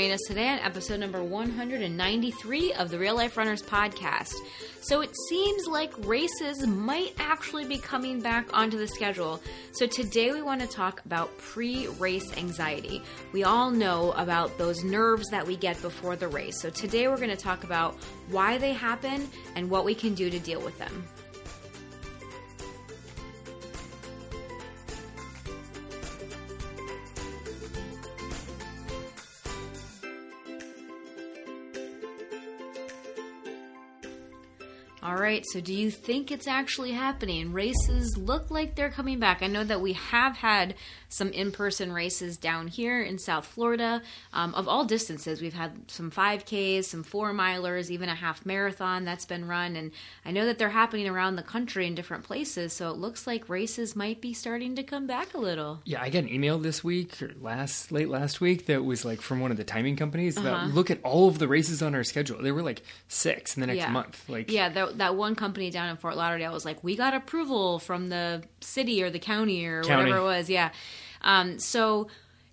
joining us today on episode number 193 of the Real Life Runners podcast. So it seems like races might actually be coming back onto the schedule. So today we want to talk about pre race anxiety. We all know about those nerves that we get before the race. So today we're going to talk about why they happen and what we can do to deal with them. All right, so do you think it's actually happening? Races look like they're coming back. I know that we have had some in person races down here in South Florida um, of all distances. We've had some 5Ks, some four milers, even a half marathon that's been run. And I know that they're happening around the country in different places. So it looks like races might be starting to come back a little. Yeah, I got an email this week or last late last week that was like from one of the timing companies uh-huh. that look at all of the races on our schedule. There were like six in the next yeah. month. Like yeah, that, that one company down in Fort Lauderdale was like, we got approval from the city or the county or county. whatever it was. Yeah. Um, so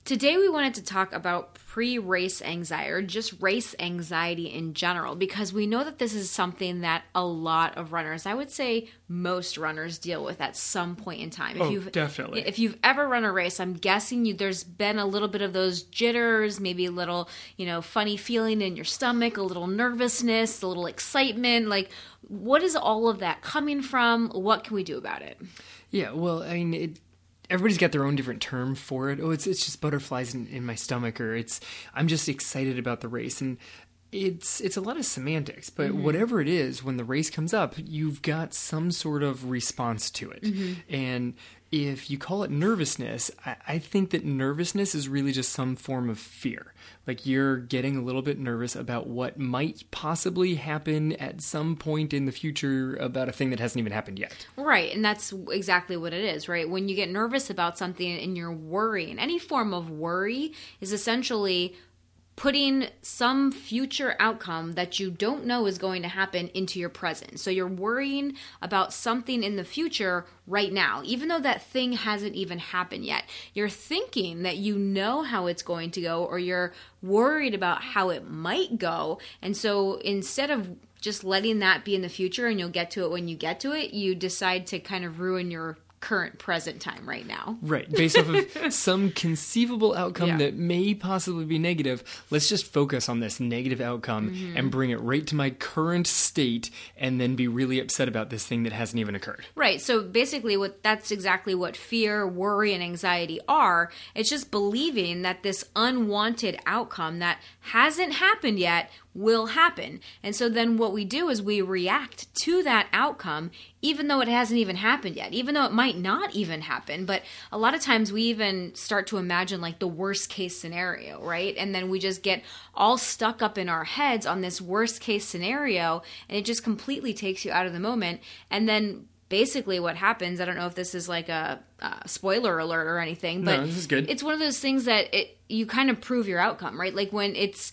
today we wanted to talk about pre race anxiety or just race anxiety in general because we know that this is something that a lot of runners, I would say most runners deal with at some point in time. If oh, you've, definitely. If you've ever run a race, I'm guessing you there's been a little bit of those jitters, maybe a little, you know, funny feeling in your stomach, a little nervousness, a little excitement. Like, what is all of that coming from? What can we do about it? Yeah, well, I mean, it everybody's got their own different term for it. Oh, it's it's just butterflies in, in my stomach, or it's I'm just excited about the race, and it's it's a lot of semantics. But mm-hmm. whatever it is, when the race comes up, you've got some sort of response to it, mm-hmm. and if you call it nervousness, I, I, think that nervousness is really just some form of fear. Like you're getting a little bit nervous about what might possibly happen at some point in the future about a thing that hasn't even happened yet. Right. And that's exactly what it is, right? When you get nervous about something and you're worrying, any form of worry is essentially putting some future outcome that you don't know is going to happen into your present. So you're worrying about something in the future right now, even though that thing hasn't even happened yet. You're thinking that you know how it's going to go, or you're worried about how it might go. And so instead of just letting that be in the future and you'll get to it when you get to it, you decide to kind of ruin your current present time right now. Right. Based off of some conceivable outcome yeah. that may possibly be negative, let's just focus on this negative outcome mm-hmm. and bring it right to my current state and then be really upset about this thing that hasn't even occurred. Right. So basically what that's exactly what fear, worry and anxiety are. It's just believing that this unwanted outcome that hasn't happened yet will happen. And so then what we do is we react to that outcome, even though it hasn't even happened yet, even though it might not even happen. But a lot of times we even start to imagine like the worst case scenario, right? And then we just get all stuck up in our heads on this worst case scenario, and it just completely takes you out of the moment. And then basically what happens i don't know if this is like a, a, spoiler alert or anything but no, this is good. it's one of those things that it you kind of prove your outcome right like when it's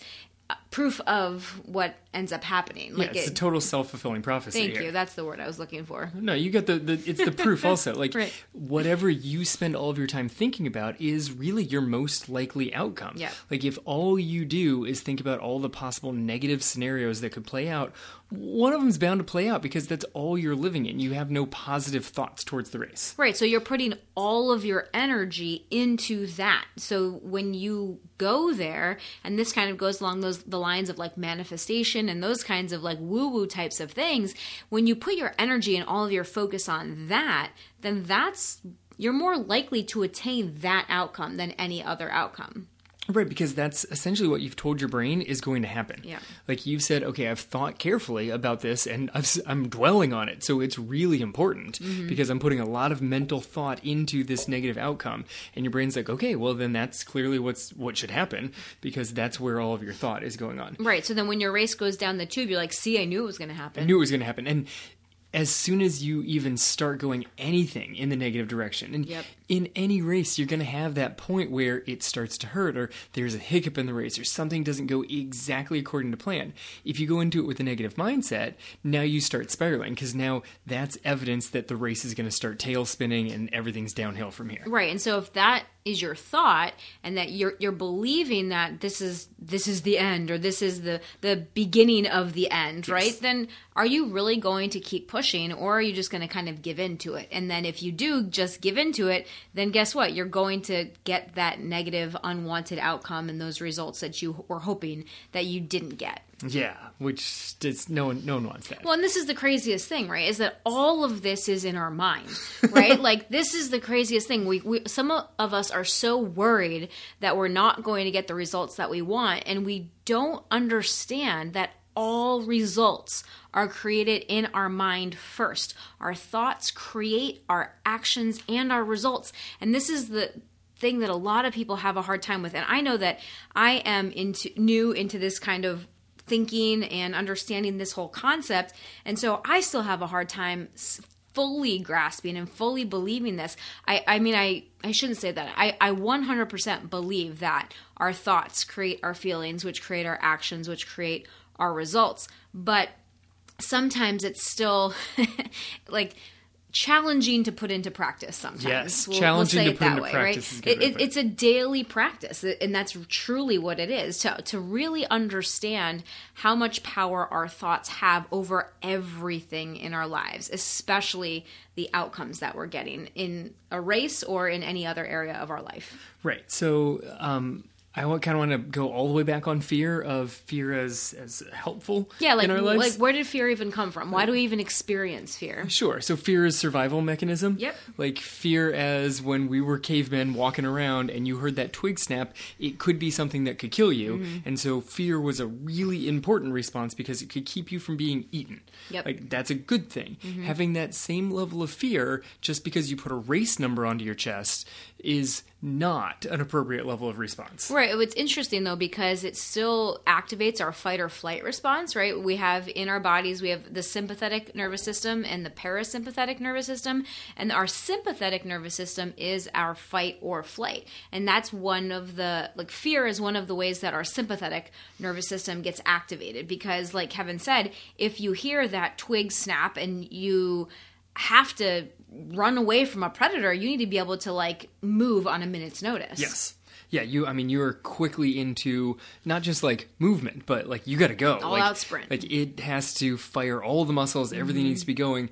proof of what ends up happening. Like yeah, it's it, a total self fulfilling prophecy. Thank here. you. That's the word I was looking for. No, you got the, the it's the proof also. Like right. whatever you spend all of your time thinking about is really your most likely outcome. Yeah. Like if all you do is think about all the possible negative scenarios that could play out, one of them's bound to play out because that's all you're living in. You have no positive thoughts towards the race. Right. So you're putting all of your energy into that. So when you go there, and this kind of goes along those the lines of like manifestation and those kinds of like woo woo types of things, when you put your energy and all of your focus on that, then that's you're more likely to attain that outcome than any other outcome. Right, because that's essentially what you've told your brain is going to happen. Yeah. Like you've said, okay, I've thought carefully about this and i am dwelling on it. So it's really important mm-hmm. because I'm putting a lot of mental thought into this negative outcome. And your brain's like, okay, well, then that's clearly what's what should happen because that's where all of your thought is going on. Right. So then when your race goes down the tube, you're like, see, I knew it was going to happen. I knew it was going to happen. And as soon as you even start going anything in the negative direction. And yep. In any race, you're going to have that point where it starts to hurt or there's a hiccup in the race or something doesn't go exactly according to plan. If you go into it with a negative mindset, now you start spiraling because now that's evidence that the race is going to start tail spinning and everything's downhill from here. Right. And so if that is your thought and that you're you're believing that this is this is the end or this is the the beginning of the end, right? Then are you really going to keep pushing or are you just going to kind of give in to it? And then if you do just give in to it, then guess what? You're going to get that negative unwanted outcome and those results that you were hoping that you didn't get. Yeah, which is no one no one wants that. Well, and this is the craziest thing, right? Is that all of this is in our mind, right? like this is the craziest thing. We, we some of us are so worried that we're not going to get the results that we want, and we don't understand that all results are created in our mind first. Our thoughts create our actions and our results, and this is the thing that a lot of people have a hard time with. And I know that I am into new into this kind of thinking and understanding this whole concept. And so I still have a hard time fully grasping and fully believing this. I, I mean, I, I shouldn't say that. I, I 100% believe that our thoughts create our feelings, which create our actions, which create our results. But sometimes it's still like challenging to put into practice sometimes. Yes, we'll, challenging we'll say to it put that into way, practice right? It, way it, to put it. it's a daily practice, and that's truly what it is to to really understand how much power our thoughts have over everything in our lives, especially the outcomes that we're getting in a race or in any other area of our life. Right. So um, I kind of want to go all the way back on fear of fear as as helpful. Yeah, like in our lives. like where did fear even come from? Why do we even experience fear? Sure. So fear is survival mechanism. Yep. Like fear as when we were cavemen walking around and you heard that twig snap, it could be something that could kill you. Mm-hmm. And so fear was a really important response because it could keep you from being eaten. Yep. Mm-hmm. Like that's a good thing. Having that same level of fear just because you put a race number onto your chest is not an appropriate level of response. Right. It's interesting though because it still activates our fight or flight response, right? We have in our bodies, we have the sympathetic nervous system and the parasympathetic nervous system. And our sympathetic nervous system is our fight or flight. And that's one of the, like, fear is one of the ways that our sympathetic nervous system gets activated because, like Kevin said, if you hear that twig snap and you have to run away from a predator, you need to be able to, like, move on a minute's notice. Yes. Yeah, you I mean you are quickly into not just like movement, but like you got to go. All like, out sprint. Like it has to fire all the muscles, everything mm-hmm. needs to be going,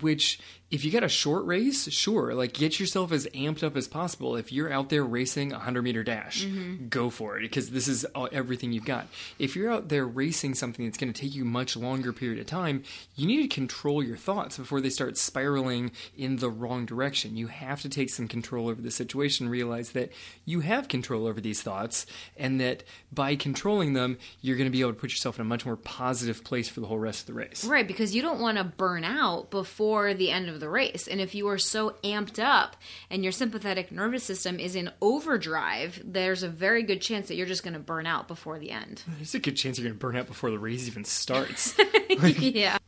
which if you got a short race, sure, like get yourself as amped up as possible. If you're out there racing a 100 meter dash, mm-hmm. go for it because this is all, everything you've got. If you're out there racing something that's going to take you much longer period of time, you need to control your thoughts before they start spiraling in the wrong direction. You have to take some control over the situation, realize that you have control over these thoughts, and that by controlling them, you're going to be able to put yourself in a much more positive place for the whole rest of the race. Right, because you don't want to burn out before the end of the race. And if you are so amped up and your sympathetic nervous system is in overdrive, there's a very good chance that you're just going to burn out before the end. There's a good chance you're going to burn out before the race even starts. yeah.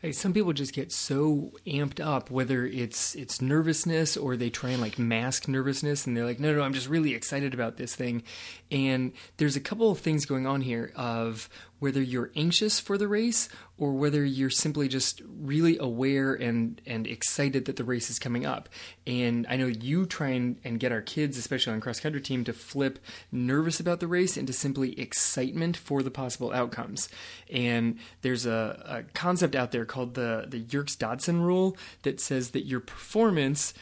Hey, some people just get so amped up, whether it's it's nervousness or they try and like mask nervousness, and they're like, no, no, I'm just really excited about this thing. And there's a couple of things going on here of whether you're anxious for the race or whether you're simply just really aware and and excited that the race is coming up. And I know you try and, and get our kids, especially on cross country team, to flip nervous about the race into simply excitement for the possible outcomes. And there's a, a concept out there called the the Yerkes Dodson rule that says that your performance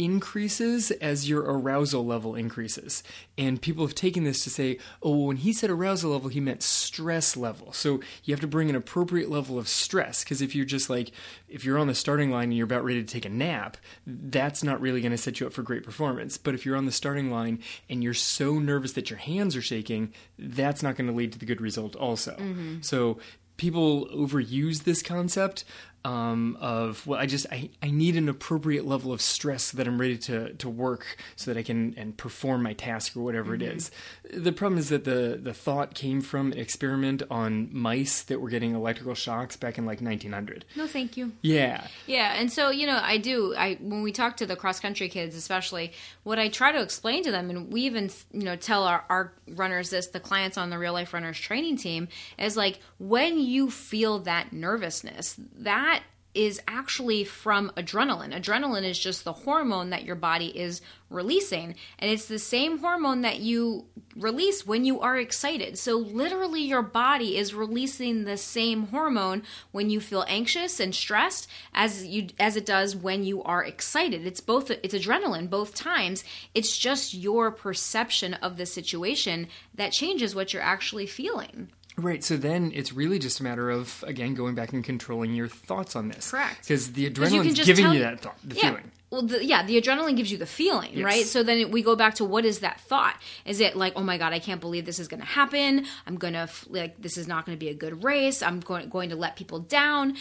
increases as your arousal level increases. And people have taken this to say, oh, when he said arousal level, he meant stress level. So you have to bring an appropriate level of stress. Because if you're just like, if you're on the starting line and you're about ready to take a nap, that's not really going to set you up for great performance. But if you're on the starting line and you're so nervous that your hands are shaking, that's not going to lead to the good result, also. Mm-hmm. So people overuse this concept um, of well, I just I, I need an appropriate level of stress so that I'm ready to to work so that I can and perform my task or whatever it is. The problem is that the the thought came from an experiment on mice that were getting electrical shocks back in like 1900. No, thank you. Yeah, Yeah, and so you know, I do. I when we talk to the cross country kids, especially, what I try to explain to them, and we even you know tell our, our runners this, the clients on the real life runners training team, is like when you feel that nervousness, that is actually from adrenaline. Adrenaline is just the hormone that your body is releasing, and it's the same hormone that you release when you are excited. So literally your body is releasing the same hormone when you feel anxious and stressed as you as it does when you are excited. It's both it's adrenaline both times. It's just your perception of the situation that changes what you're actually feeling. Right. So then it's really just a matter of again going back and controlling your thoughts on this. Correct. Because the adrenaline's just giving tell- you that thought, the yeah. feeling. Well, the, yeah, the adrenaline gives you the feeling, Yes. right? So then we go back to what is that thought? Is it like, oh my god, I can't believe this is going to happen? I'm going to like this is not going to be a good race. I'm going going to let people down.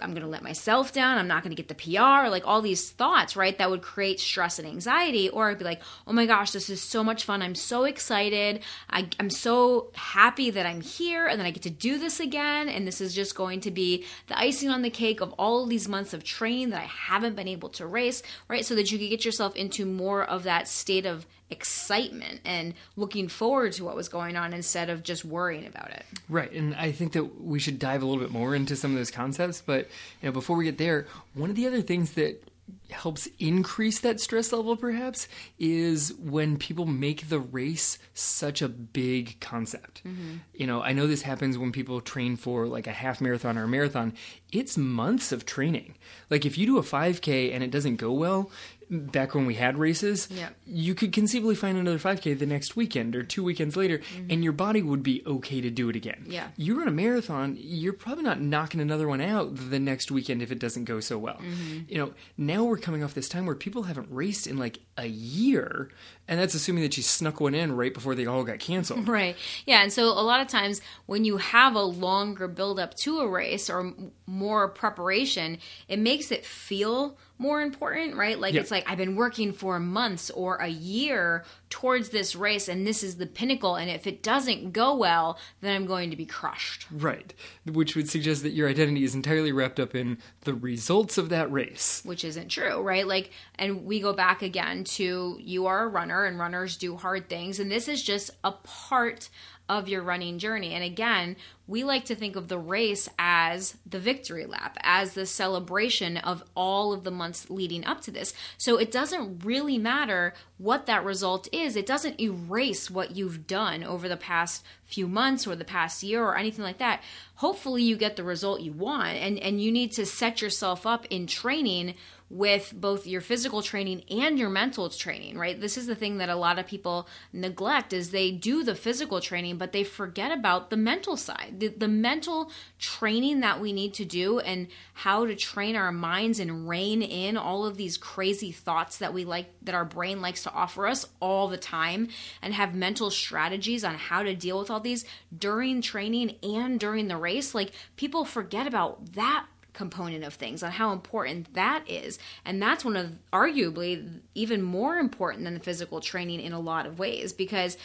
I'm going to let myself down. I'm not going to get the PR. Like all these thoughts, right? That would create stress and anxiety. Or I'd be like, oh my gosh, this is so much fun. I'm so excited. I, I'm so happy that I'm here and that I get to do this again. And this is just going to be the icing on the cake of all of these months of training that I haven't been able to race, right? So that you could get yourself into more of that state of excitement and looking forward to what was going on instead of just worrying about it. Right, and I think that we should dive a little bit more into some of those concepts. But you know, before we get there, one of the other things that helps increase that stress level, perhaps, is when people make the race such a big concept. Mm-hmm. You know, I know this happens when people train for like a half marathon or a marathon. It's months of training. Like if you do a 5K and it doesn't go well, back when we had races, Yeah. you could conceivably find another 5K the next weekend or two weekends later, mm-hmm. and your body would be okay to do it again. Yeah. You run a marathon, you're probably not knocking another one out the next weekend if it doesn't go so well. Mm-hmm. You know, now we're coming off this time where people haven't raced in like a year, and that's assuming that you snuck one in right before they all got canceled. Right. Yeah. And so a lot of times when you have a longer build up to a race or more preparation, it makes it feel more important, right? Like Yeah. it's like I've been working for months or a year towards this race and this is the pinnacle. And if it doesn't go well, then I'm going to be crushed. Right. Which would suggest that your identity is entirely wrapped up in the results of that race. which isn't true, right? Like, and we go back again to you are a runner and runners do hard things, and this is just a part of your running journey. And again, we like to think of the race as the victory lap, as the celebration of all of the months leading up to this. So it doesn't really matter what that result is, it doesn't erase what you've done over the past few months or the past year or anything like that. Hopefully, you get the result you want, and, and you need to set yourself up in training with both your physical training and your mental training right? This is the thing that a lot of people neglect is they do the physical training but they forget about the mental side the, the mental training that we need to do and how to train our minds and rein in all of these crazy thoughts that we like that our brain likes to offer us all the time and have mental strategies on how to deal with all these during training and during the race. Like people forget about that component of things on how important that is. And that's one of arguably even more important than the physical training in a lot of ways because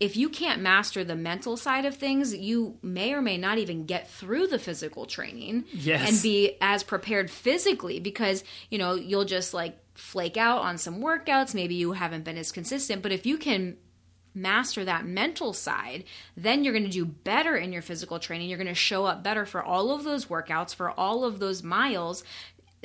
if you can't master the mental side of things you may or may not even get through the physical training Yes. and be as prepared physically because you know you'll just like flake out on some workouts. Maybe you haven't been as consistent. But if you can master that mental side, then you're going to do better in your physical training. You're going to show up better for all of those workouts, for all of those miles,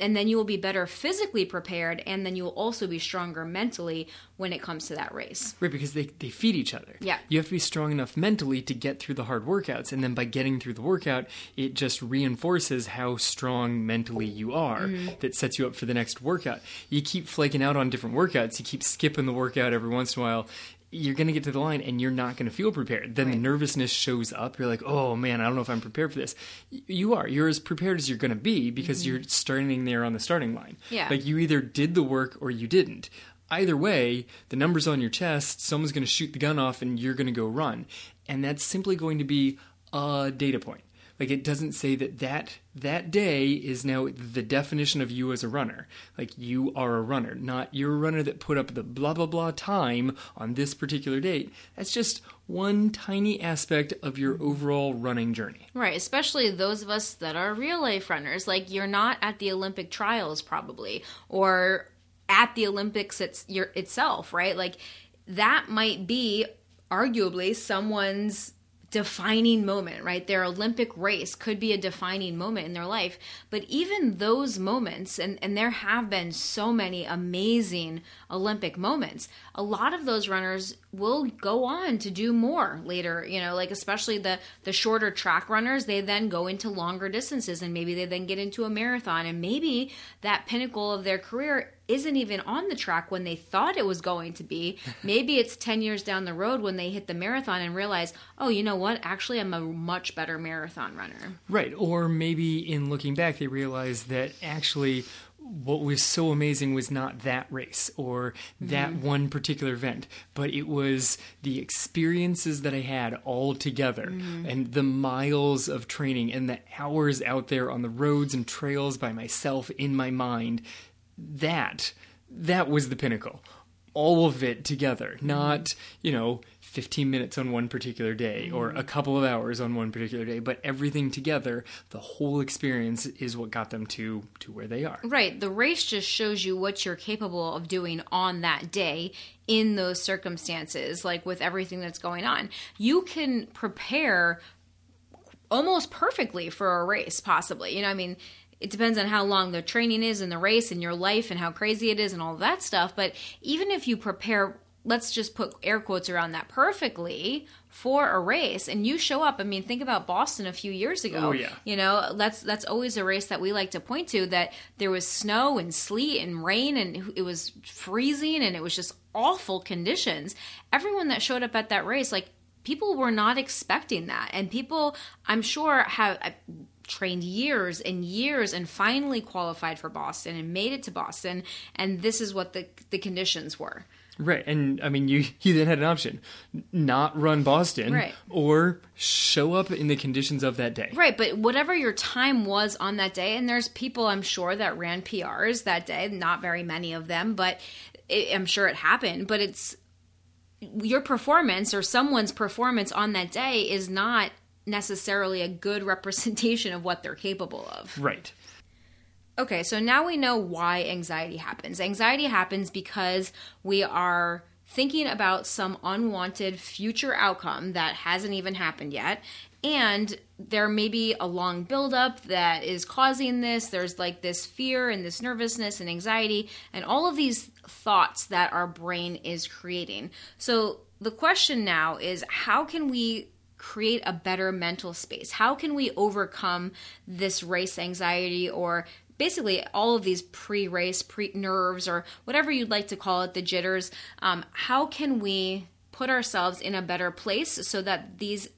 and then you will be better physically prepared, and then you will also be stronger mentally when it comes to that race. Right, because they, they feed each other. Yeah. You have to be strong enough mentally to get through the hard workouts. And then by getting through the workout, it just reinforces how strong mentally you are mm-hmm. that sets you up for the next workout. You keep flaking out on different workouts, you keep skipping the workout every once in a while. You're going to get to the line and you're not going to feel prepared. Then the nervousness shows up. You're like, oh man, I don't know if I'm prepared for this. You are. You're as prepared as you're going to be because mm-hmm. you're starting there on the starting line. Yeah. Like you either did the work or you didn't. Either way, the number's on your chest, someone's going to shoot the gun off and you're going to go run. And that's simply going to be a data point. Like it doesn't say that that that day is now the definition of you as a runner. Like you are a runner, not you're a runner that put up the blah blah blah time on this particular date. That's just one tiny aspect of your overall running journey. Right, especially those of us that are real life runners. Like you're not at the Olympic trials probably or at the Olympics it's your itself, right? Like that might be arguably someone's defining moment, right? Their Olympic race could be a defining moment in their life. But even those moments, and, and there have been so many amazing Olympic moments, a lot of those runners will go on to do more later, you know, like especially the the shorter track runners, they then go into longer distances and maybe they then get into a marathon and maybe that pinnacle of their career isn't even on the track when they thought it was going to be. Maybe it's 10 years down the road when they hit the marathon and realize, oh, you know what? Actually, I'm a much better marathon runner. Right. Or maybe in looking back, they realize that actually what was so amazing was not that race or that mm-hmm. one particular event, but it was the experiences that I had all together mm-hmm. and the miles of training and the hours out there on the roads and trails by myself in my mind that that was the pinnacle. All of it together mm-hmm. not you know 15 minutes on one particular day or mm-hmm. a couple of hours on one particular day but everything together the whole experience is what got them to to where they are. Right. The race just shows you what you're capable of doing on that day in those circumstances like with everything that's going on. You can prepare almost perfectly for a race possibly. You know i mean it depends on how long the training is and the race and your life and how crazy it is and all that stuff. But even if you prepare, let's just put air quotes around that perfectly for a race and you show up i mean think about boston a few years ago oh, yeah. you know that's that's always a race that we like to point to that there was snow and sleet and rain and it was freezing and it was just awful conditions everyone that showed up at that race like people were not expecting that and people i'm sure have trained years and years and finally qualified for Boston and made it to Boston. And this is what the, the conditions were. Right. And I mean, you, you then had an option not run Boston right. or show up in the conditions of that day. Right. But whatever your time was on that day, and there's people I'm sure that ran PRs that day, not very many of them, but it, I'm sure it happened. But it's your performance or someone's performance on that day is not necessarily a good representation of what they're capable of. Right. Okay, so now we know why anxiety happens. Anxiety happens because we are thinking about some unwanted future outcome that hasn't even happened yet. And there may be a long buildup that is causing this. There's like this fear and this nervousness and anxiety, and all of these thoughts that our brain is creating. So, the question now is how can we create a better mental space? How can we overcome this race anxiety or basically all of these pre-race pre nerves or whatever you'd like to call it the jitters um, how can we put ourselves in a better place so that these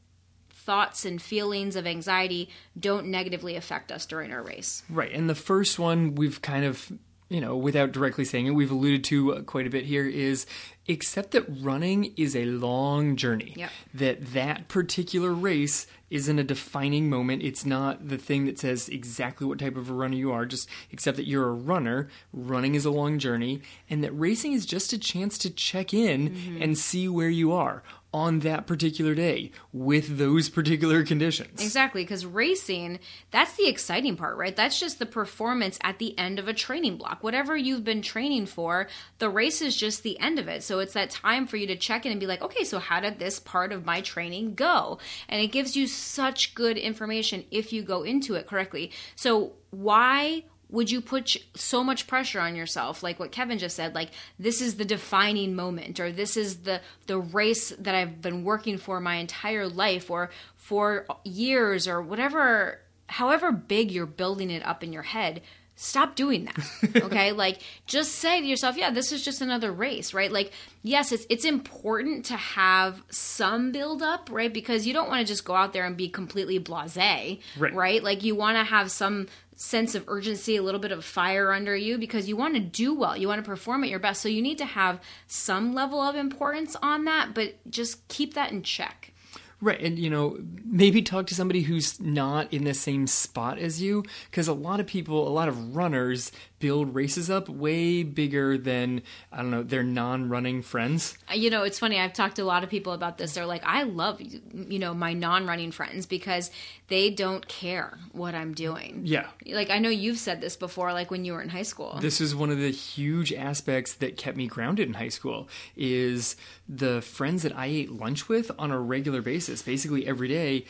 thoughts and feelings of anxiety don't negatively affect us during our race right and the first one we've kind of you know, without directly saying it, we've alluded to quite a bit here is accept that running is a long journey. Yep. That that particular race isn't a defining moment. It's not the thing that says exactly what type of a runner you are. Just accept that you're a runner. Running is a long journey, and that racing is just a chance to check in mm-hmm. and see where you are on that particular day with those particular conditions. Exactly, because racing, that's the exciting part, right? That's just the performance at the end of a training block. Whatever you've been training for, the race is just the end of it. So it's that time for you to check in and be like, okay, so how did this part of my training go? And it gives you such good information if you go into it correctly. So why would you put so much pressure on yourself? Like what kevin just said like this is the defining moment or this is the the race that i've been working for my entire life or for years or whatever however big you're building it up in your head stop doing that okay? Like just say to yourself yeah this is just another race right? Like yes it's it's important to have some build up right? Because you don't want to just go out there and be completely blasé right. right? Like you want to have some sense of urgency, a little bit of fire under you because you want to do well. You want to perform at your best. So you need to have some level of importance on that, but just keep that in check. Right. And, you know, maybe talk to somebody who's not in the same spot as you because a lot of people, a lot of runners build races up way bigger than I don't know their non-running friends. Uh, you know, it's funny. I've talked to a lot of people about this. They're like, I love you know my non-running friends because they don't care what I'm doing. Yeah. Like I know you've said this before, like when you were in high school. This is one of the huge aspects that kept me grounded in high school is the friends that I ate lunch with on a regular basis, basically every day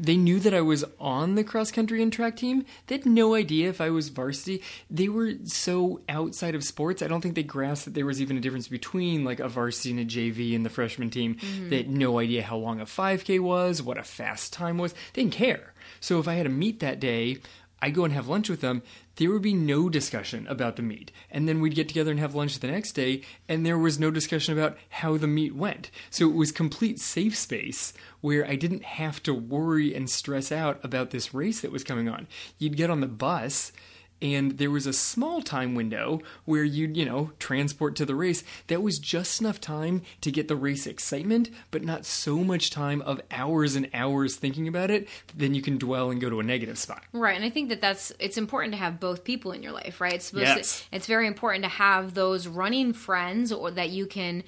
they knew that I was on the cross country and track team. They had no idea if I was varsity. They were so outside of sports. I don't think they grasped that there was even a difference between like a varsity and a JV and the freshman team. Mm-hmm. They had no idea how long a 5K was, what a fast time was. They didn't care. So if I had a meet that day, I go and have lunch with them, there would be no discussion about the meet. And then we'd get together and have lunch the next day, and there was no discussion about how the meet went. So it was complete safe space where I didn't have to worry and stress out about this race that was coming on. You'd get on the bus and there was a small time window where you'd, you know, transport to the race. That was just enough time to get the race excitement, but not so much time of hours and hours thinking about it. Then you can dwell and go to a negative spot. Right, and I think that that's it's important to have both people in your life, right? It's yes. To, it's very important to have those running friends or that you can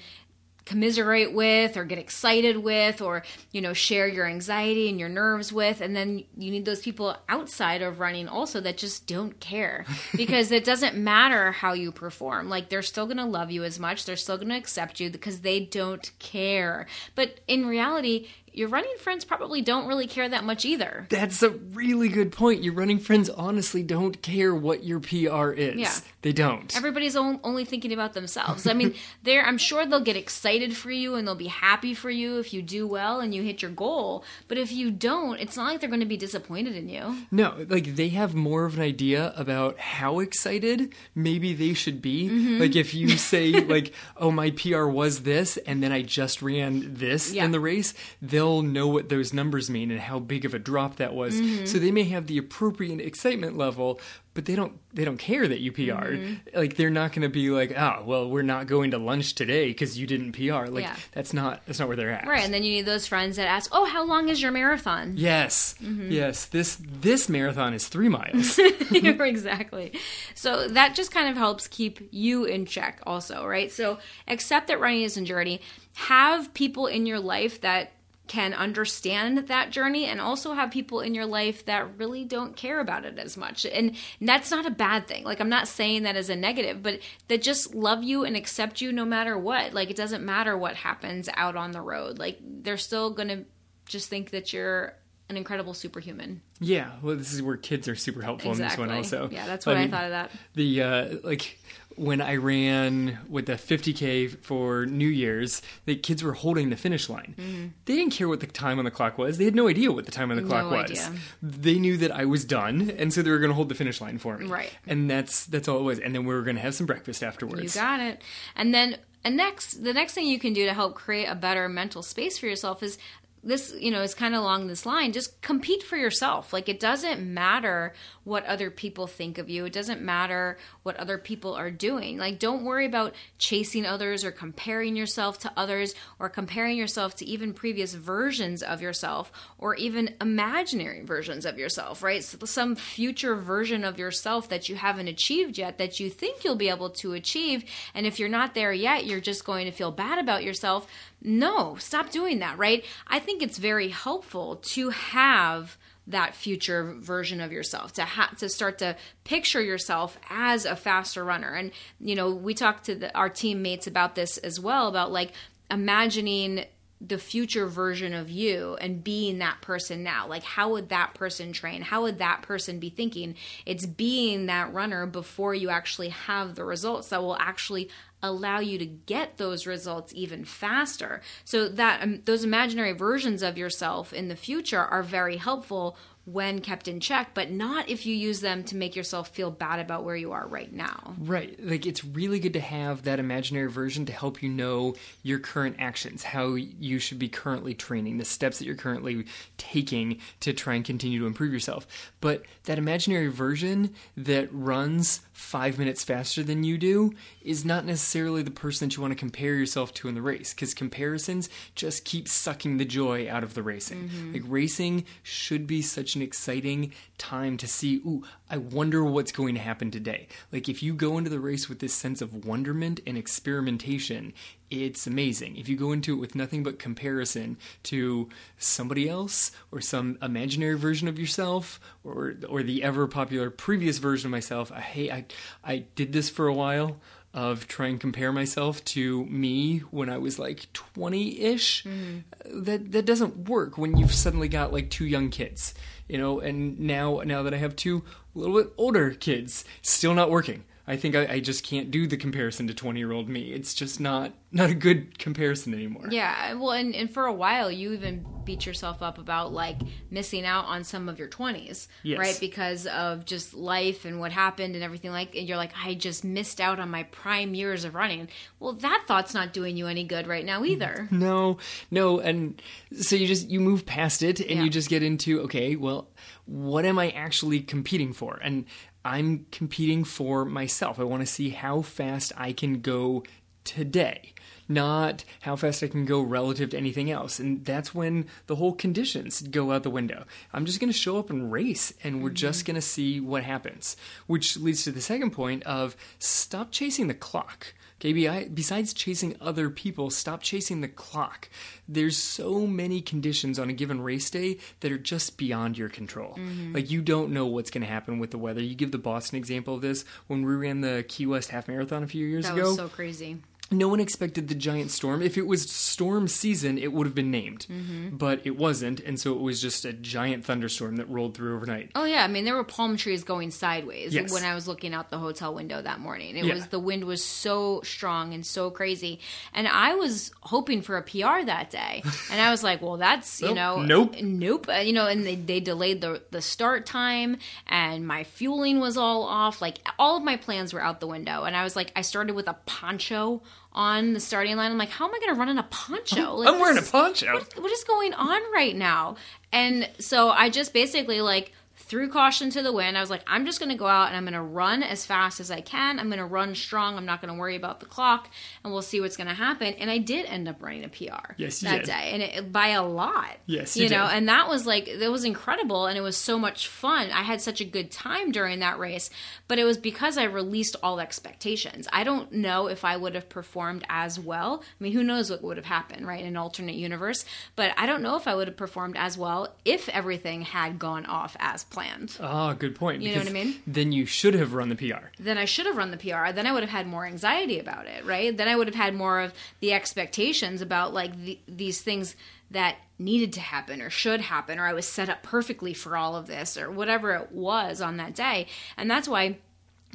commiserate with or get excited with or you know share your anxiety and your nerves with. And then you need those people outside of running also that just don't care because it doesn't matter how you perform. Like they're still going to love you as much. They're still going to accept you because they don't care. But in reality your running friends probably don't really care that much either. That's a really good point. Your running friends honestly don't care what your PR is. Yeah. They don't. Everybody's only thinking about themselves. I mean, they're I'm sure they'll get excited for you and they'll be happy for you if you do well and you hit your goal. But if you don't, it's not like they're going to be disappointed in you. No, like they have more of an idea about how excited maybe they should be. Mm-hmm. Like if you say like, "Oh, my PR was this and then I just ran this yeah. in the race," they'll they'll know what those numbers mean and how big of a drop that was. Mm-hmm. So they may have the appropriate excitement level, but they don't they don't care that you PR'd. Mm-hmm. Like they're not going to be like, "Oh, well, we're not going to lunch today because you didn't PR." Like yeah. that's not that's not where they're at. Right, and then you need those friends that ask, "Oh, how long is your marathon?" Yes, mm-hmm. yes. This this marathon is three miles. exactly. So that just kind of helps keep you in check, also, right? So accept that running is a journey. Have people in your life that can understand that journey and also have people in your life that really don't care about it as much. And that's not a bad thing. Like, I'm not saying that as a negative, but that just love you and accept you no matter what. Like, it doesn't matter what happens out on the road. Like, they're still going to just think that you're an incredible superhuman. Yeah, well, this is where kids are super helpful exactly. in this one, also. Yeah, that's what I, mean, I thought of that. The uh, like when I ran with the 50k for New Year's, the kids were holding the finish line. Mm-hmm. They didn't care what the time on the clock was. They had no idea what the time on the clock no was. Idea. They knew that I was done, and so they were going to hold the finish line for me. Right. And that's that's all it was. And then we were going to have some breakfast afterwards. You got it. And then and next the next thing you can do to help create a better mental space for yourself is this you know is kind of along this line just compete for yourself. Like it doesn't matter what other people think of you. It doesn't matter what other people are doing. Like don't worry about chasing others or comparing yourself to others or comparing yourself to even previous versions of yourself or even imaginary versions of yourself right? So some future version of yourself that you haven't achieved yet that you think you'll be able to achieve. And if you're not there yet you're just going to feel bad about yourself no, stop doing that, right? I think it's very helpful to have that future version of yourself to ha- to start to picture yourself as a faster runner. And you know we talked to the, our teammates about this as well about like imagining the future version of you and being that person now. Like how would that person train? How would that person be thinking? It's being that runner before you actually have the results that will actually allow you to get those results even faster. So that um, those imaginary versions of yourself in the future are very helpful when kept in check, but not if you use them to make yourself feel bad about where you are right now. Right. Like it's really good to have that imaginary version to help you know your current actions, how you should be currently training, the steps that you're currently taking to try and continue to improve yourself. But that imaginary version that runs five minutes faster than you do is not necessarily the person that you want to compare yourself to in the race because comparisons just keep sucking the joy out of the racing. Mm-hmm. Like racing should be such an exciting time to see, ooh, I wonder what's going to happen today. Like if you go into the race with this sense of wonderment and experimentation, it's amazing. If you go into it with nothing but comparison to somebody else or some imaginary version of yourself or or the ever popular previous version of myself, I hey I I did this for a while of trying to compare myself to me when I was like 20-ish. Mm-hmm. That that doesn't work when you've suddenly got like two young kids, you know, and now now that I have two a little bit older kids, still not working. I think I, I just can't do the comparison to 20 year old me. It's just not not a good comparison anymore. Yeah, well, and, and for a while, you even beat yourself up about like missing out on some of your 20s, Yes. right? Because of just life and what happened and everything like, and you're like, I just missed out on my prime years of running. Well, that thought's not doing you any good right now mm, either. No, no, and so you just you move past it and Yeah. you just get into okay, well, what am I actually competing for? And I'm competing for myself. I want to see how fast I can go today, not how fast I can go relative to anything else. And that's when the whole conditions go out the window. I'm just going to show up and race, and we're just mm-hmm. going to see what happens. Which leads to the second point of stop chasing the clock. Okay, besides chasing other people, stop chasing the clock. There's so many conditions on a given race day that are just beyond your control. Mm-hmm. Like you don't know what's going to happen with the weather. You give the Boston example of this when we ran the Key West Half Marathon a few years ago. That ago. was so crazy. No one expected the giant storm. If it was storm season, it would have been named, Mm-hmm. but it wasn't, and so it was just a giant thunderstorm that rolled through overnight. Oh yeah, I mean there were palm trees going sideways Yes. when I was looking out the hotel window that morning. It Yeah. was the wind was so strong and so crazy, and I was hoping for a PR that day, and I was like, well, that's you know, nope. nope, Uh, you know, and they, they delayed the the start time, and my fueling was all off. Like all of my plans were out the window, and I was like, I started with a poncho on the starting line. I'm like, how am I going to run in a poncho? Uh-huh. Like, I'm wearing a poncho. what- what is going on right now? And so I just basically like threw caution to the wind. I was like, I'm just going to go out and I'm going to run as fast as I can. I'm going to run strong. I'm not going to worry about the clock, and we'll see what's going to happen. And I did end up running a PR Yes, that did. day, and it, by a lot. Yes, you, you know, did. and that was like it was incredible, and it was so much fun. I had such a good time during that race, but it was because I released all expectations. I don't know if I would have performed as well. I mean, who knows what would have happened, right? In an alternate universe, but I don't know if I would have performed as well if everything had gone off as planned. Ah, good point. You know what I mean? Then you should have run the PR. then I should have run the PR. Then I would have had more anxiety about it, right? Then I would have had more of the expectations about like the, these things that needed to happen or should happen, or I was set up perfectly for all of this, or whatever it was on that day. And that's why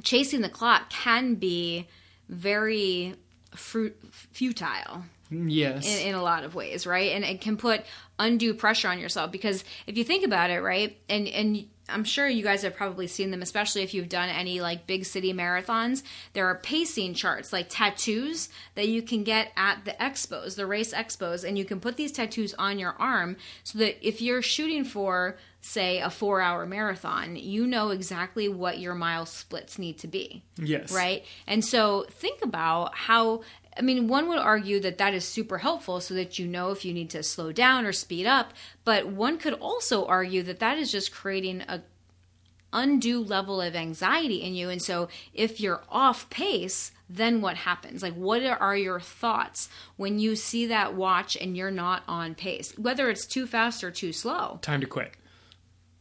chasing the clock can be very fruit, futile Yes. in, in a lot of ways, right? And it can put undue pressure on yourself because if you think about it, right, and and I'm sure you guys have probably seen them, especially if you've done any like big city marathons. There are pacing charts, like tattoos that you can get at the expos, the race expos, and you can put these tattoos on your arm so that if you're shooting for say a 4-hour marathon, you know exactly what your mile splits need to be yes. right? And so think about how I mean, one would argue that that is super helpful so that you know if you need to slow down or speed up, but one could also argue that that is just creating a undue level of anxiety in you. And so if you're off pace, then what happens? Like, what are your thoughts when you see that watch and you're not on pace, whether it's too fast or too slow? Time to quit.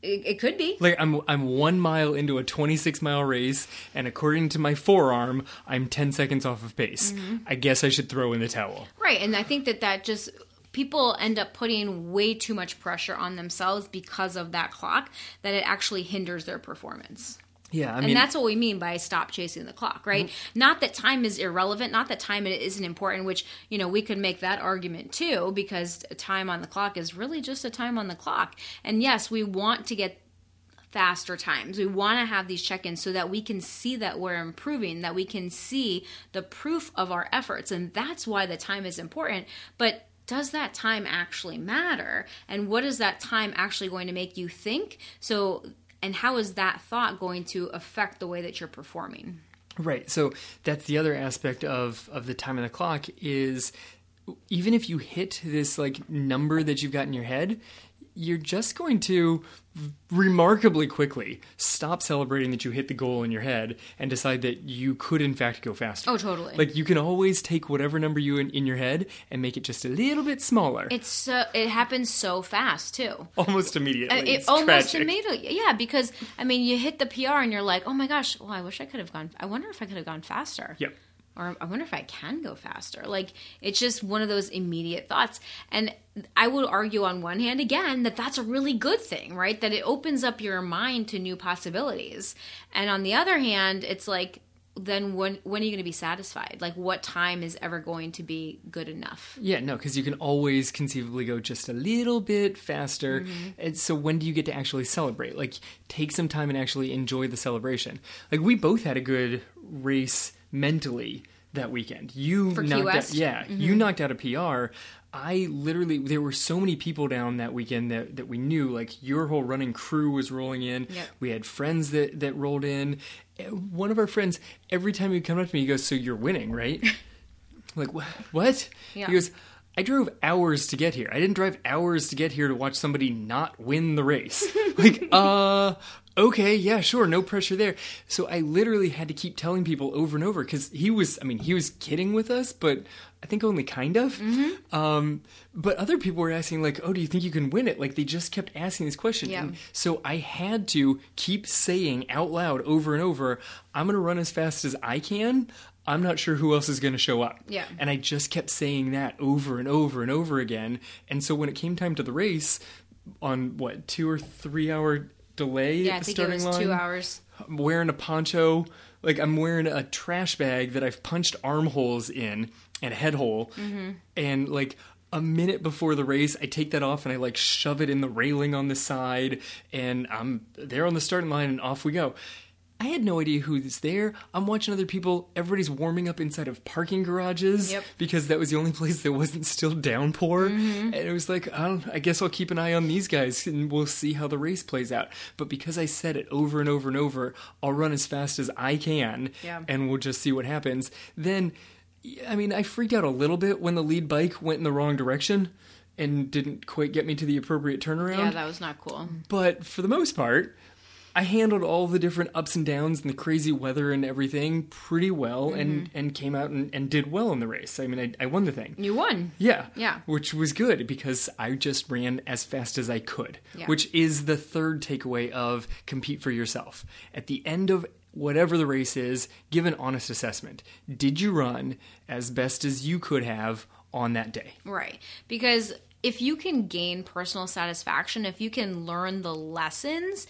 It, it could be. Like I'm I'm one mile into a 26 mile race, and according to my forearm, I'm 10 seconds off of pace. Mm-hmm. I guess I should throw in the towel. Right, and I think that that just people end up putting way too much pressure on themselves because of that clock that it actually hinders their performance. Yeah, I and that's what we mean by stop chasing the clock, right? Mm-hmm. Not that time is irrelevant, not that time isn't important, which, you know, we could make that argument too, because time on the clock is really just a time on the clock. And yes, we want to get faster times. We want to have these check ins so that we can see that we're improving, that we can see the proof of our efforts. And that's why the time is important. But does that time actually matter? And what is that time actually going to make you think? So, and how is that thought going to affect the way that you're performing? Right. So that's the other aspect of of the time of the clock is even if you hit this like number that you've got in your head, you're just going to remarkably quickly stop celebrating that you hit the goal in your head and decide that you could in fact go faster. Oh, totally. Like you can always take whatever number you in, in your head and make it just a little bit smaller. It's so it happens so fast too. almost immediately. Uh, it It's almost tragic. immediately, yeah. Because I mean, you hit the PR and you're like, oh my gosh, well, I wish I could have gone. I wonder if I could have gone faster. Yep. Or I wonder if I can go faster. Like it's just one of those immediate thoughts. And I would argue on one hand again that that's a really good thing, right? That it opens up your mind to new possibilities. And on the other hand, it's like then when when are you going to be satisfied? Like what time is ever going to be good enough? Yeah, no, because you can always conceivably go just a little bit faster. Mm-hmm. And so when do you get to actually celebrate? Like, take some time and actually enjoy the celebration. Like, we both had a good race mentally that weekend. You For knocked? Mm-hmm. out, yeah, you knocked out a PR. I literally, there were so many people down that weekend that, that we knew. Like, your whole running crew was rolling in. Yep. We had friends that, that rolled in. Uh, One of our friends, every time he'd come up to me, he goes, So you're winning, right? like, what? Yeah. He goes, I drove hours to get here. I didn't drive hours to get here to watch somebody not win the race. like, uh, okay, yeah, sure, no pressure there. So I literally had to keep telling people over and over because he was, I mean, he was kidding with us, but I think only kind of. Mm-hmm. Um, but other people were asking, like, oh, do you think you can win it? Like, they just kept asking this question. Yeah. And so I had to keep saying out loud over and over, I'm going to run as fast as I can. I'm not sure who else is going to show up. Yeah. And I just kept saying that over and over and over again. And so when it came time to the race, on what two or three hour delay Yeah, at I the think it starting was line, two hours. I'm wearing a poncho, like I'm wearing a trash bag that I've punched armholes in and a head hole, Mm-hmm. and like. A minute before the race, I take that off and I like shove it in the railing on the side, and I'm there on the starting line, and off we go. I had no idea who's there. I'm watching other people. Everybody's warming up inside of parking garages Yep. because that was the only place that wasn't still downpour. Mm-hmm. And it was like, I, don't, I guess I'll keep an eye on these guys and we'll see how the race plays out. But because I said it over and over and over, I'll run as fast as I can Yeah. and we'll just see what happens. Then, I mean, I freaked out a little bit when the lead bike went in the wrong direction and didn't quite get me to the appropriate turnaround. Yeah, that was not cool. But for the most part, I handled all the different ups and downs and the crazy weather and everything pretty well and, mm-hmm. and came out and, and did well in the race. I mean, I, I won the thing. You won. Yeah. Yeah. Which was good because I just ran as fast as I could, Yeah. which is the third takeaway of compete for yourself. At the end of whatever the race is, give an honest assessment. Did you run as best as you could have on that day? Right. Because if you can gain personal satisfaction, if you can learn the lessons,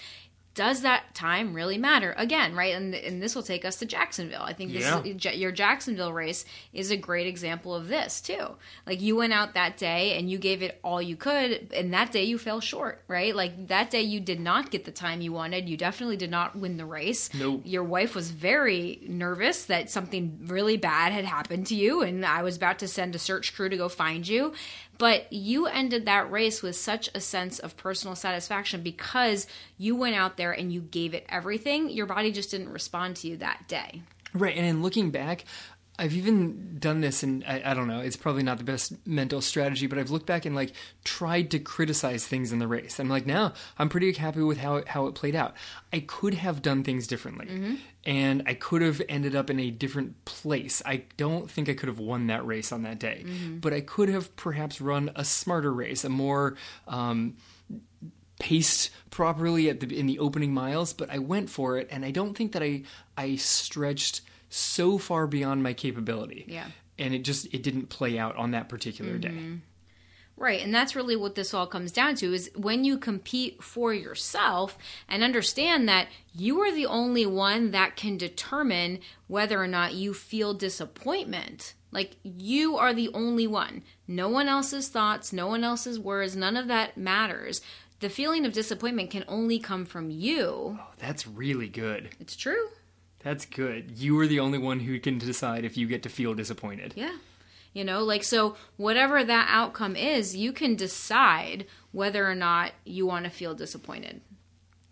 does that time really matter? Again, right? And, and this will take us to Jacksonville. I think this Yeah. is, your Jacksonville race is a great example of this, too. Like you went out that day and you gave it all you could, and that day you fell short, right? Like that day you did not get the time you wanted. You definitely did not win the race. No. Your wife was very nervous that something really bad had happened to you, and I was about to send a search crew to go find you. But you ended that race with such a sense of personal satisfaction because you went out there and you gave it everything. Your body just didn't respond to you that day. Right, and in looking back, I've even done this, and I, I don't know, it's probably not the best mental strategy, but I've looked back and like tried to criticize things in the race. I'm like, now I'm pretty happy with how it, how it played out. I could have done things differently, and I could have ended up in a different place. I don't think I could have won that race on that day, but I could have perhaps run a smarter race, a more um, paced properly at the in the opening miles, but I went for it, and I don't think that I I stretched so far beyond my capability. Yeah. and it just it didn't play out on that particular day. Mm-hmm. Right, and that's really what this all comes down to is when you compete for yourself and understand that you are the only one that can determine whether or not you feel disappointment. Like you are the only one. No one else's thoughts, no one else's words, none of that matters. The feeling of disappointment can only come from you. Oh, that's really good. It's true. That's good. You are the only one who can decide if you get to feel disappointed. Yeah. You know, like, so whatever that outcome is, you can decide whether or not you want to feel disappointed.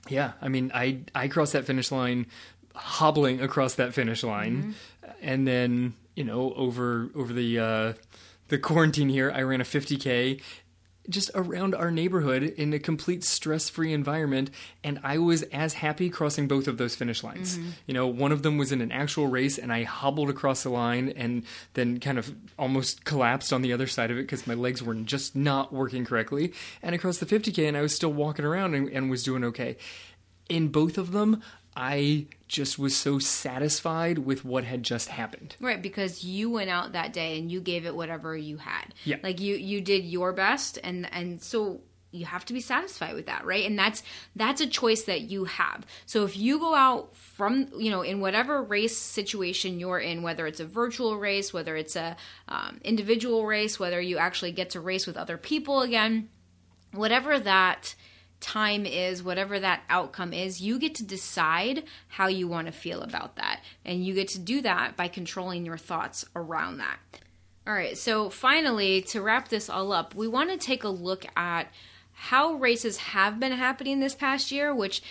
Yeah, I mean, I I crossed that finish line, hobbling across that finish line, and then you know over over the uh, the quarantine here, I ran a 50k. Just around our neighborhood in a complete stress-free environment and I was as happy crossing both of those finish lines. Mm-hmm. You know, one of them was in an actual race and I hobbled across the line and then kind of almost collapsed on the other side of it because my legs were just not working correctly. And across the 50k and I was still walking around and, and was doing okay. In both of them, I just was so satisfied with what had just happened. Right, because you went out that day and you gave it whatever you had. Yeah. Like you you did your best and and so you have to be satisfied with that right and that's that's a choice that you have so if you go out from you know in whatever race situation you're in whether it's a virtual race whether it's a um, individual race whether you actually get to race with other people again whatever that time is, whatever that outcome is, you get to decide how you want to feel about that. And you get to do that by controlling your thoughts around that. All right, so finally, to wrap this all up, we want to take a look at how races have been happening this past year, which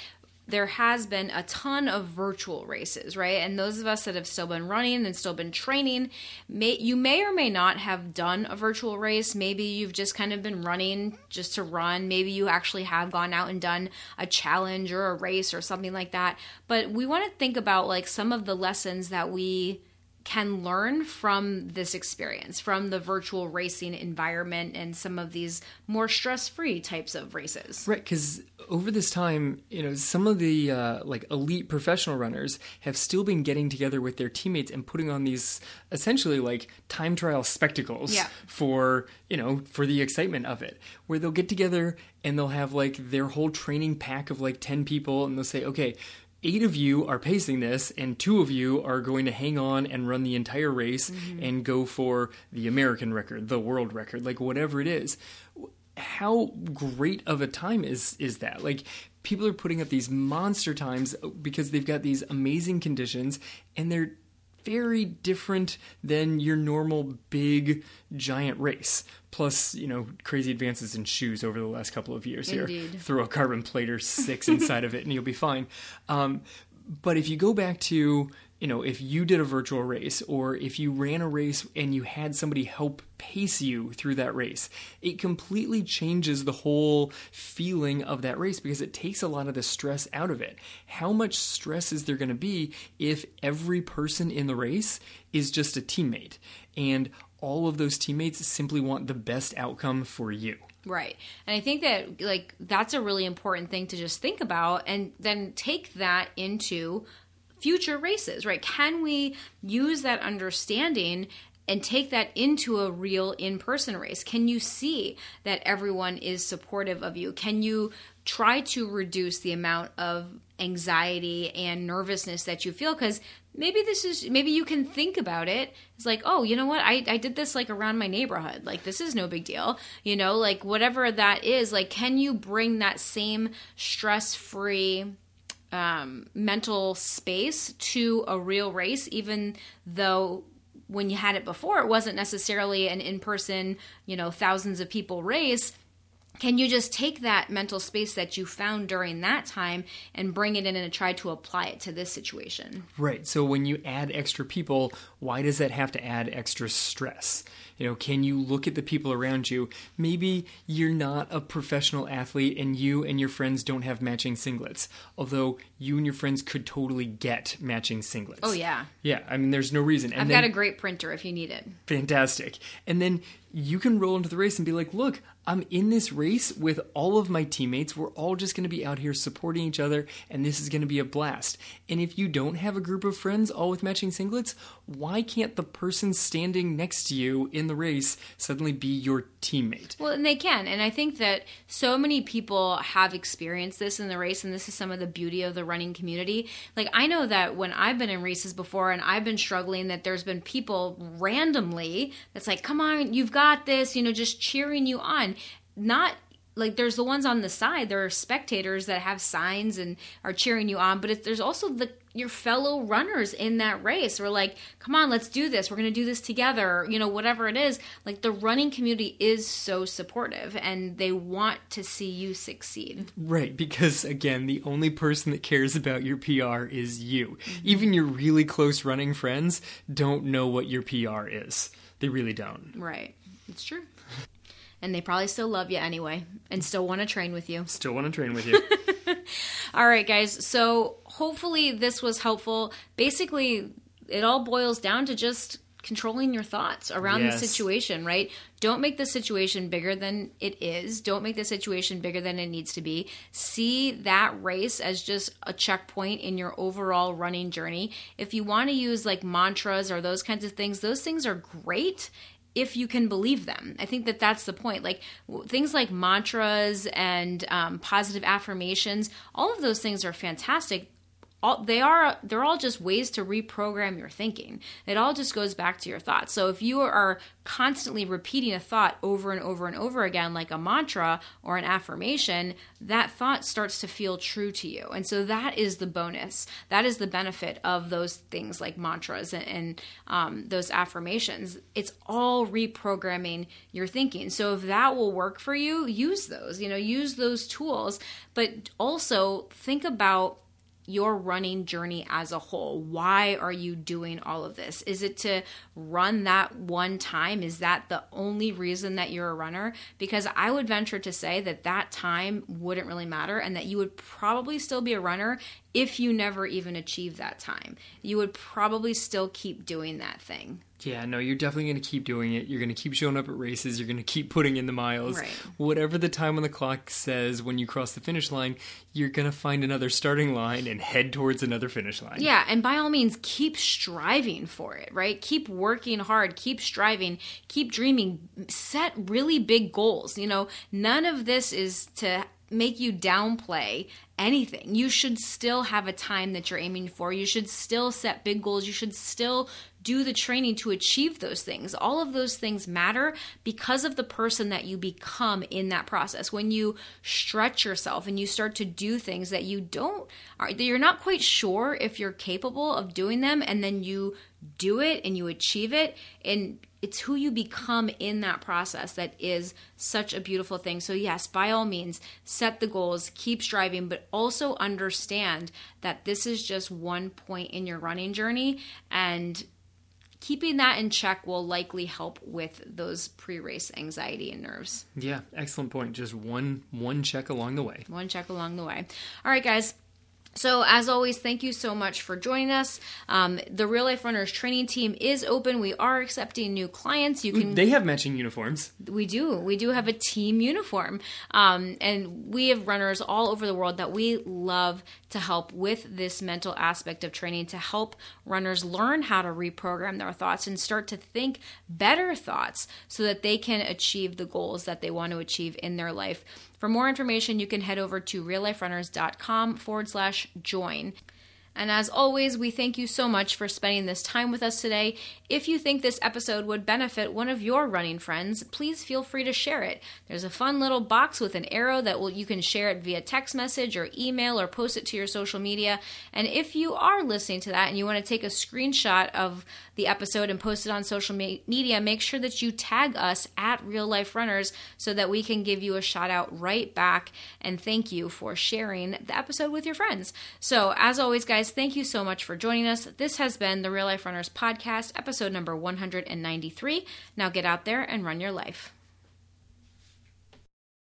there has been a ton of virtual races, right? And those of us that have still been running and still been training, may you may or may not have done a virtual race. Maybe you've just kind of been running just to run. Maybe you actually have gone out and done a challenge or a race or something like that. But we want to think about like some of the lessons that we can learn from this experience, from the virtual racing environment and some of these more stress free types of races. Right, because over this time, you know, some of the uh, like elite professional runners have still been getting together with their teammates and putting on these essentially like time trial spectacles yeah. for, you know, for the excitement of it, where they'll get together and they'll have like their whole training pack of like 10 people and they'll say, okay, eight of you are pacing this, and two of you are going to hang on and run the entire race mm-hmm. and go for the American record, the world record, like whatever it is. How great of a time is is that? Like people are putting up these monster times because they've got these amazing conditions and they're very different than your normal big giant race. Plus, you know, crazy advances in shoes over the last couple of years Indeed. here. Throw a carbon plate or six inside of it and you'll be fine. Um, but if you go back to you know, if you did a virtual race or if you ran a race and you had somebody help pace you through that race, it completely changes the whole feeling of that race because it takes a lot of the stress out of it. How much stress is there going to be if every person in the race is just a teammate and all of those teammates simply want the best outcome for you? Right. And I think that like that's a really important thing to just think about and then take that into future races, right? Can we use that understanding and take that into a real in person race? Can you see that everyone is supportive of you? Can you try to reduce the amount of anxiety and nervousness that you feel? Because maybe this is, maybe you can think about it. It's like, oh, you know what? I, I did this like around my neighborhood. Like, this is no big deal. You know, like whatever that is, like, can you bring that same stress free, um, mental space to a real race, even though when you had it before, it wasn't necessarily an in person, you know, thousands of people race. Can you just take that mental space that you found during that time and bring it in and try to apply it to this situation? Right. So when you add extra people, why does that have to add extra stress? You know, can you look at the people around you? Maybe you're not a professional athlete and you and your friends don't have matching singlets, although you and your friends could totally get matching singlets. Oh, yeah. Yeah, I mean, there's no reason. And I've then, got a great printer if you need it. Fantastic. And then you can roll into the race and be like, look, I'm in this race with all of my teammates. We're all just going to be out here supporting each other, and this is going to be a blast. And if you don't have a group of friends all with matching singlets, why can't the person standing next to you in the race suddenly be your teammate? Well, and they can. And I think that so many people have experienced this in the race, and this is some of the beauty of the running community. Like, I know that when I've been in races before and I've been struggling, that there's been people randomly that's like, come on, you've got got this, you know, just cheering you on. Not like there's the ones on the side there are spectators that have signs and are cheering you on but there's also the your fellow runners in that race we're like come on let's do this. We're going to do this together you know whatever it is. Like the running community is so supportive and they want to see you succeed. Right because again the only person that cares about your pr is you. Mm-hmm. even your really close running friends don't know what your pr is. They really don't. Right. It's true. And they probably still love you anyway and still want to train with you. Still want to train with you. All right, guys. So hopefully this was helpful. Basically, it all boils down to just controlling your thoughts around Yes. the situation, right? Don't make the situation bigger than it is. Don't make the situation bigger than it needs to be. See that race as just a checkpoint in your overall running journey. If you want to use like mantras or those kinds of things, those things are great if you can believe them. I think that that's the point. Like things like mantras and um, positive affirmations, all of those things are fantastic. All, they are they're all just ways to reprogram your thinking. It all just goes back to your thoughts. So if you are constantly repeating a thought over and over and over again like a mantra or an affirmation, that thought starts to feel true to you. And so that is the bonus. That is the benefit of those things like mantras and, and um, those affirmations. It's all reprogramming your thinking. So if that will work for you, use those. You know, use those tools, but also think about your running journey as a whole. Why are you doing all of this? Is it to run that one time? Is that the only reason that you're a runner? Because I would venture to say that that time wouldn't really matter and that you would probably still be a runner if you never even achieve that time. You would probably still keep doing that thing. Yeah, no, you're definitely going to keep doing it. You're going to keep showing up at races. You're going to keep putting in the miles. Right. Whatever the time on the clock says when you cross the finish line, you're going to find another starting line and head towards another finish line. Yeah, and by all means, keep striving for it, right? Keep working hard, keep striving, keep dreaming, set really big goals. You know, none of this is to make you downplay anything. You should still have a time that you're aiming for. You should still set big goals. You should still do the training to achieve those things. All of those things matter because of the person that you become in that process. When you stretch yourself and you start to do things that you don't you're not quite sure if you're capable of doing them and then you do it and you achieve it and it's who you become in that process that is such a beautiful thing. So, yes, by all means, set the goals, keep striving, but also understand that this is just one point in your running journey. And keeping that in check will likely help with those pre race anxiety and nerves. Yeah, excellent point. Just one one check along the way. One check along the way. All right, guys. So, as always, thank you so much for joining us. Um, the Real Life Runners training team is open. We are accepting new clients. You can They have matching uniforms. we do. We do have a team uniform. Um, and we have runners all over the world that we love to help with this mental aspect of training to help runners learn how to reprogram their thoughts and start to think better thoughts so that they can achieve the goals that they want to achieve in their life. For more information, you can head over to realliferunners.com forward slash join. And as always, we thank you so much for spending this time with us today. If you think this episode would benefit one of your running friends, please feel free to share it. There's a fun little box with an arrow that will you can share it via text message or email or post it to your social media. And if you are listening to that and you want to take a screenshot of the episode and post it on social me- media, make sure that you tag us at Real Life Runners so that we can give you a shout out right back and thank you for sharing the episode with your friends. So, as always, guys, thank you so much for joining us. This has been the Real Life Runners podcast, episode number 193. Now get out there and run your life.